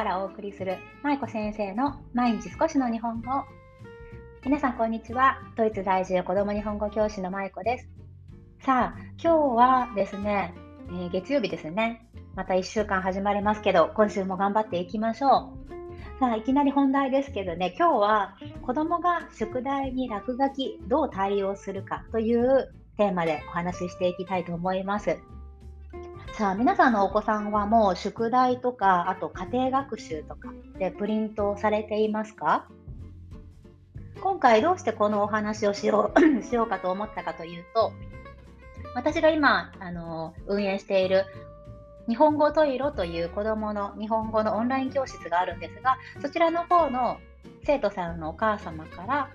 からお送りする舞子先生の毎日少しの日本語。皆さんこんにちは。ドイツ在住子ども日本語教師の舞子です。さあ今日はですね、えー、月曜日ですね。また1週間始まりますけど今週も頑張っていきましょう。さあいきなり本題ですけどね今日は子どもが宿題に落書きどう対応するかというテーマでお話ししていきたいと思います。さあ皆さんのお子さんはもう宿題とかあと家庭学習とかでプリントされていますか？今回どうしてこのお話をしよう しようかと思ったかというと私が今あの運営している日本語トイロという子どもの日本語のオンライン教室があるんですがそちらの方の生徒さんのお母様から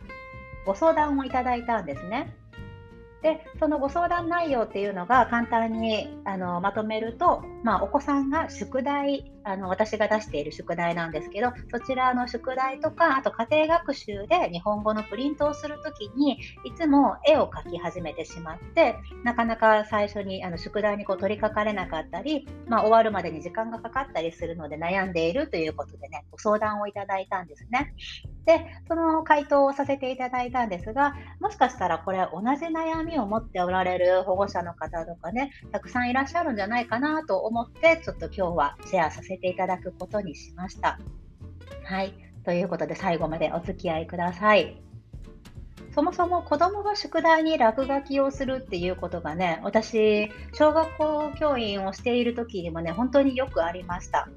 ご相談をいただいたんですね。でそのご相談内容っていうのが簡単にあのまとめると、まあ、お子さんが宿題あの私が出している宿題なんですけどそちらの宿題とかあと家庭学習で日本語のプリントをする時にいつも絵を描き始めてしまってなかなか最初にあの宿題にこう取り掛かれなかったり、まあ、終わるまでに時間がかかったりするので悩んでいるということでねご相談をいただいたんですね。でその回答をさせていただいたんですがもしかしたらこれ同じ悩みを持っておられる保護者の方とかね、たくさんいらっしゃるんじゃないかなと思って、ちょっと今日はシェアさせていただくことにしました。はい。ということで最後までお付き合いください。そもそも子供が宿題に落書きをするっていうことがね、私、小学校教員をしている時にもね、本当によくありました。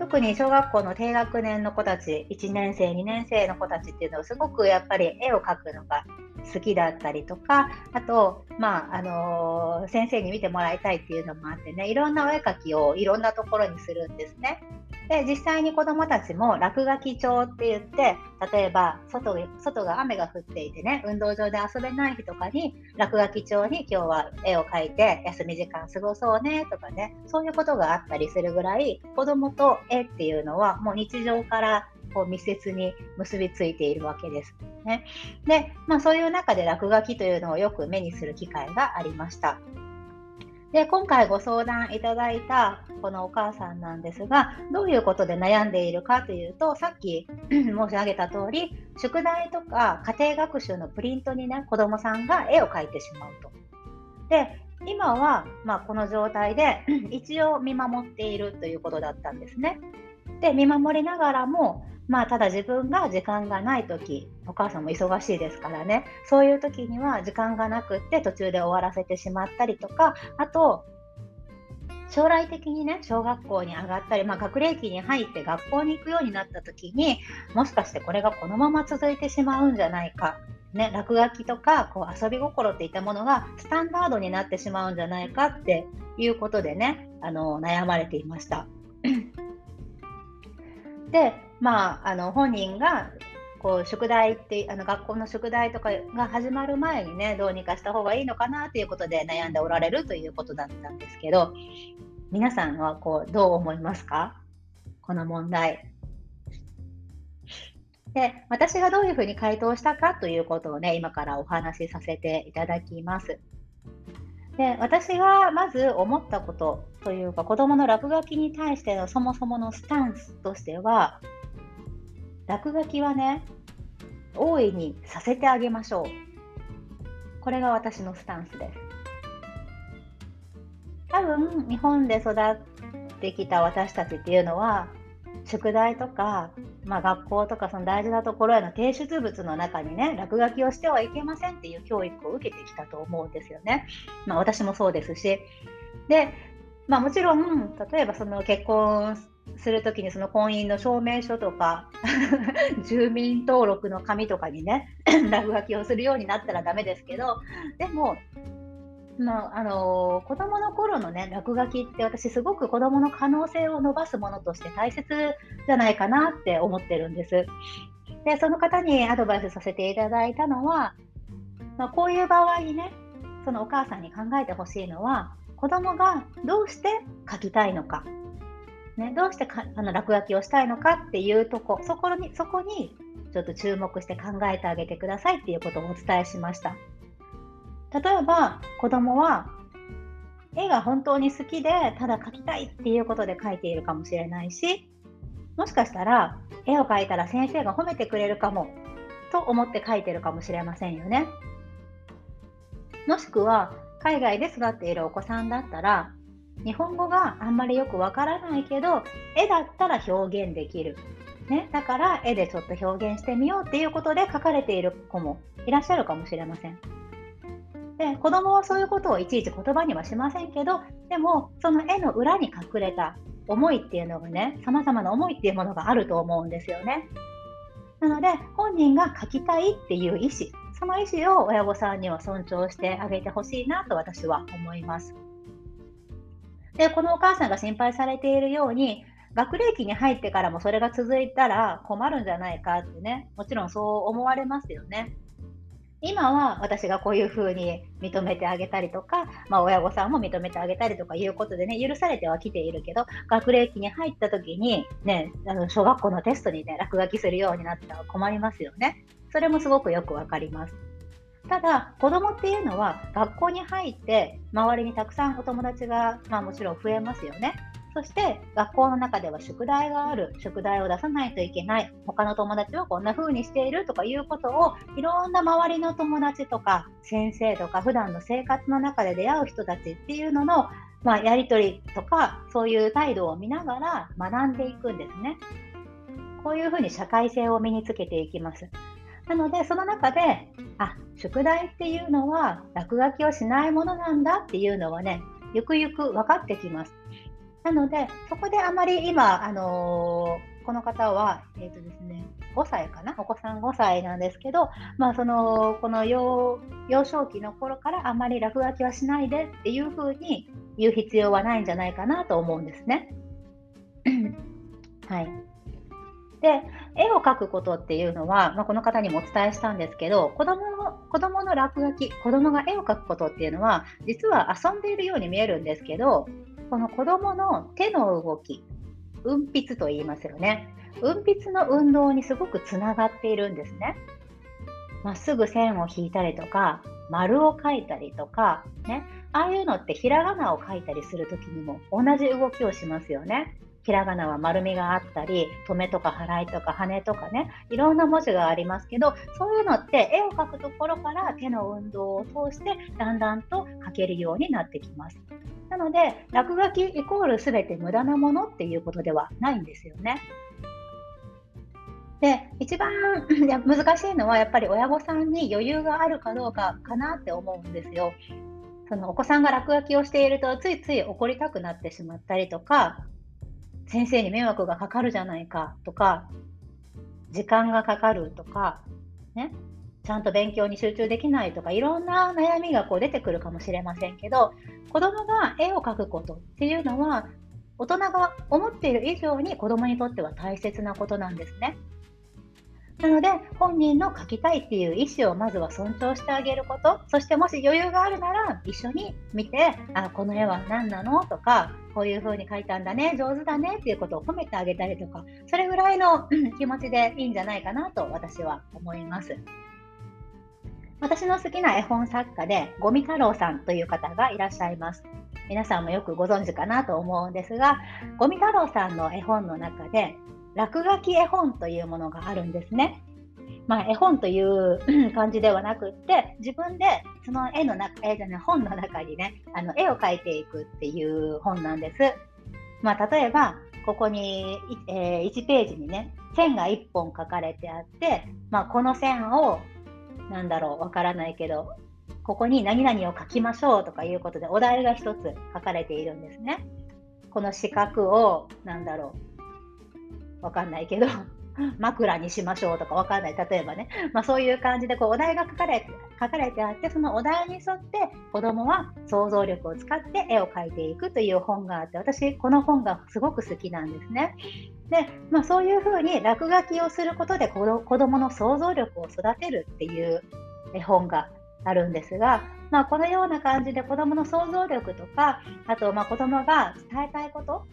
特に小学校の低学年の子たち、1年生、2年生の子たちっていうのはすごくやっぱり絵を描くのが好きだったりとか、あと、まあ、あのー、先生に見てもらいたいっていうのもあってね、いろんなお絵描きをいろんなところにするんですね。で、実際に子どもたちも落書き帳って言って、例えば外外が雨が降っていてね、運動場で遊べない日とかに、落書き帳に今日は絵を描いて休み時間過ごそうねとかね、そういうことがあったりするぐらい、子どもと絵っていうのはもう日常からこう密接に結びついているわけです。ね、で、まあ、そういう中で落書きというのをよく目にする機会がありました。で今回ご相談いただいたこのお母さんなんですがどういうことで悩んでいるかというとさっき 申し上げた通り宿題とか家庭学習のプリントにね子どもさんが絵を描いてしまうと。で今は、まあ、この状態で 一応見守っているということだったんですね。で見守りながらもまあ、ただ自分が時間がない時お母さんも忙しいですからねそういう時には時間がなくって途中で終わらせてしまったりとかあと将来的にね小学校に上がったり、まあ、学齢期に入って学校に行くようになった時にもしかしてこれがこのまま続いてしまうんじゃないか、ね、落書きとかこう遊び心っていったものがスタンダードになってしまうんじゃないかっていうことでねあの悩まれていました。でまあ、あの本人がこう宿題ってあの学校の宿題とかが始まる前にねどうにかした方がいいのかなということで悩んでおられるということだったんですけど皆さんはこうどう思いますか？この問題。で私がどういうふうに回答したかということをね今からお話しさせていただきます。で私がまず思ったことというか子どもの落書きに対してのそもそものスタンスとしては落書きはね大いにさせてあげましょう。これが私のスタンスです。多分日本で育ってきた私たちっていうのは宿題とか、まあ、学校とかその大事なところへの提出物の中にね落書きをしてはいけませんっていう教育を受けてきたと思うんですよね。まあ、私もそうですし。で、まあ、もちろん例えばその結婚するときにその婚姻の証明書とか 住民登録の紙とかにね 落書きをするようになったらダメですけどでもまあ、あの子供の頃のね落書きって私すごく子供の可能性を伸ばすものとして大切じゃないかなって思ってるんです。でその方にアドバイスさせていただいたのは、まあ、こういう場合にねそのお母さんに考えてほしいのは子供がどうして書きたいのかね、どうしてかあの落書きをしたいのかっていうとこそこにそこにちょっと注目して考えてあげてくださいっていうことをお伝えしました。例えば子供は絵が本当に好きでただ描きたいっていうことで描いているかもしれないしもしかしたら絵を描いたら先生が褒めてくれるかもと思って描いてるかもしれませんよね。もしくは海外で育っているお子さんだったら日本語があんまりよくわからないけど絵だったら表現できる、ね、だから絵でちょっと表現してみようっていうことで書かれている子もいらっしゃるかもしれません。で子供はそういうことをいちいち言葉にはしませんけどでもその絵の裏に隠れた思いっていうのがね様々な思いっていうものがあると思うんですよね。なので本人が書きたいっていう意思その意思を親御さんには尊重してあげてほしいなと私は思います。で、このお母さんが心配されているように、学齢期に入ってからもそれが続いたら困るんじゃないかってね、もちろんそう思われますよね。今は私がこういうふうに認めてあげたりとか、まあ、親御さんも認めてあげたりとかいうことでね、許されてはきているけど、学齢期に入った時に、ね、あの小学校のテストにね、落書きするようになったら困りますよね。それもすごくよくわかります。ただ子供っていうのは学校に入って周りにたくさんお友達が、まあ、もちろん増えますよね。そして学校の中では宿題がある、宿題を出さないといけない、他の友達はこんな風にしているとかいうことをいろんな周りの友達とか先生とか普段の生活の中で出会う人たちっていうのの、まあ、やり取りとかそういう態度を見ながら学んでいくんですね。こういうふうに社会性を身につけていきます。なので、その中で、あ、宿題っていうのは落書きをしないものなんだっていうのはね、ゆくゆく分かってきます。なので、そこであまり今、あのー、この方は、え、ー、とですね、5歳かな？お子さん5歳なんですけど、まあ、その、この幼幼少期の頃からあまり落書きはしないでっていうふうに言う必要はないんじゃないかなと思うんですね。はい。で、絵を描くことっていうのは、まあ、この方にもお伝えしたんですけど、子供の子供の落書き、子供が絵を描くことっていうのは、実は遊んでいるように見えるんですけど、この子供の手の動き、運筆と言いますよね。運筆の運動にすごくつながっているんですね。まっすぐ線を引いたりとか、丸を描いたりとか、ね、ああいうのってひらがなを書いたりするときにも同じ動きをしますよね。ひらがなは丸みがあったり、止めとか払いとか羽とかね、いろんな文字がありますけど、そういうのって絵を描くところから手の運動を通してだんだんと描けるようになってきます。なので、落書きイコール全て無駄なものっていうことではないんですよね。で、一番難しいのはやっぱり親御さんに余裕があるかどうかかなって思うんですよ。そのお子さんが落書きをしているとついつい怒りたくなってしまったりとか先生に迷惑がかかるじゃないかとか、時間がかかるとか、ね、ちゃんと勉強に集中できないとか、いろんな悩みがこう出てくるかもしれませんけど、子どもが絵を描くことっていうのは、大人が思っている以上に子どもにとっては大切なことなんですね。なので、本人の描きたいっていう意思をまずは尊重してあげること、そしてもし余裕があるなら一緒に見て、あ、この絵は何なの？とか、こういう風に描いたんだね、上手だねっていうことを褒めてあげたりとか、それぐらいの気持ちでいいんじゃないかなと私は思います。私の好きな絵本作家で、ゴミ太郎さんという方がいらっしゃいます。皆さんもよくご存知かなと思うんですが、ゴミ太郎さんの絵本の中で、落書き絵本というものがあるんですね。まあ、絵本という 感じではなくって自分でその絵の中絵じゃない本の中にねあの絵を描いていくっていう本なんです。まあ、例えばここに、えー、1ページにね線が1本書かれてあって、まあ、この線をなんだろうわからないけどここに何々を書きましょうとかいうことでお題が1つ書かれているんですね。この四角をなんだろうわかんないけど、枕にしましょうとかわかんない。例えばね。まあそういう感じでこうお題が書かれ書かれてあって、そのお題に沿って子供は想像力を使って絵を描いていくという本があって、私この本がすごく好きなんですね。で、まあそういうふうに落書きをすることで子供の想像力を育てるっていう絵本があるんですが、まあ、このような感じで子どもの想像力とかあとまあ子どもが伝えたいこと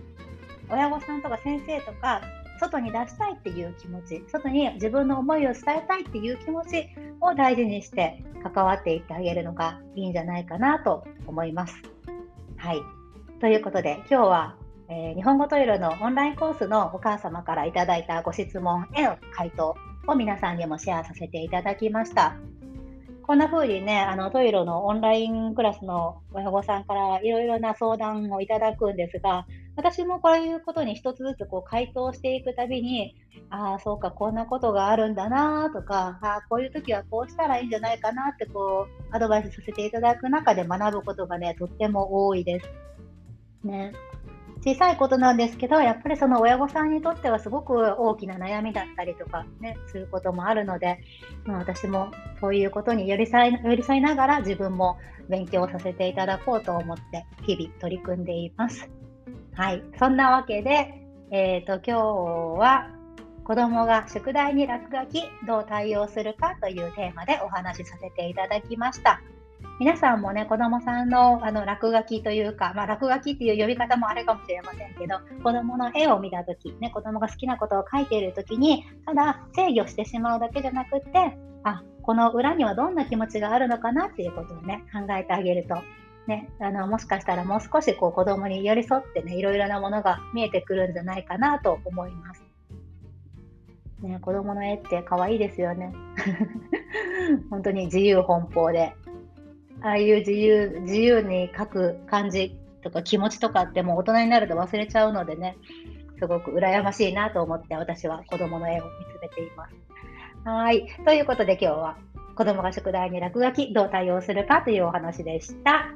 親御さんとか先生とか外に出したいっていう気持ち、外に自分の思いを伝えたいっていう気持ちを大事にして関わっていってあげるのがいいんじゃないかなと思います。はい。ということで、今日はえー、日本語トイレのオンラインコースのお母様からいただいたご質問への回答を皆さんにもシェアさせていただきました。こんな風にね、あのトイロのオンラインクラスの親御さんからいろいろな相談をいただくんですが、私もこういうことに一つずつこう回答していくたびに、ああ、そうか、こんなことがあるんだなとか、ああ、こういう時はこうしたらいいんじゃないかなってこうアドバイスさせていただく中で学ぶことがね、とっても多いです。ね、小さいことなんですけど、やっぱりその親御さんにとってはすごく大きな悩みだったりとかね、することもあるので、まあ、私もそういうことに寄り添い寄り添いながら自分も勉強させていただこうと思って日々取り組んでいます。はい、そんなわけで、えーと、今日は子供が宿題に落書きどう対応するかというテーマでお話しさせていただきました。皆さんもね、子供さんのあの落書きというか、まあ、落書きっていう呼び方もあれかもしれませんけど、子供の絵を見たとき、ね、子供が好きなことを描いているときに、ただ制御してしまうだけじゃなくって、あ、この裏にはどんな気持ちがあるのかなっていうことをね、考えてあげると、ね、あのもしかしたらもう少しこう子供に寄り添ってね、いろいろなものが見えてくるんじゃないかなと思います。ね、子供の絵って可愛いですよね。本当に自由奔放で、ああいう自由自由に書く感じとか気持ちとかってもう大人になると忘れちゃうのでね、すごく羨ましいなと思って私は子供の絵を見つめています。はい。ということで今日は子供が宿題に落書きどう対応するかというお話でした。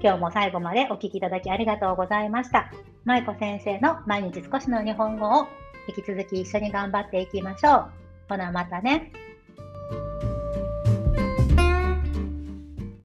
今日も最後までお聴きいただきありがとうございました。舞子先生の毎日少しの日本語を引き続き一緒に頑張っていきましょう。ほなまたね。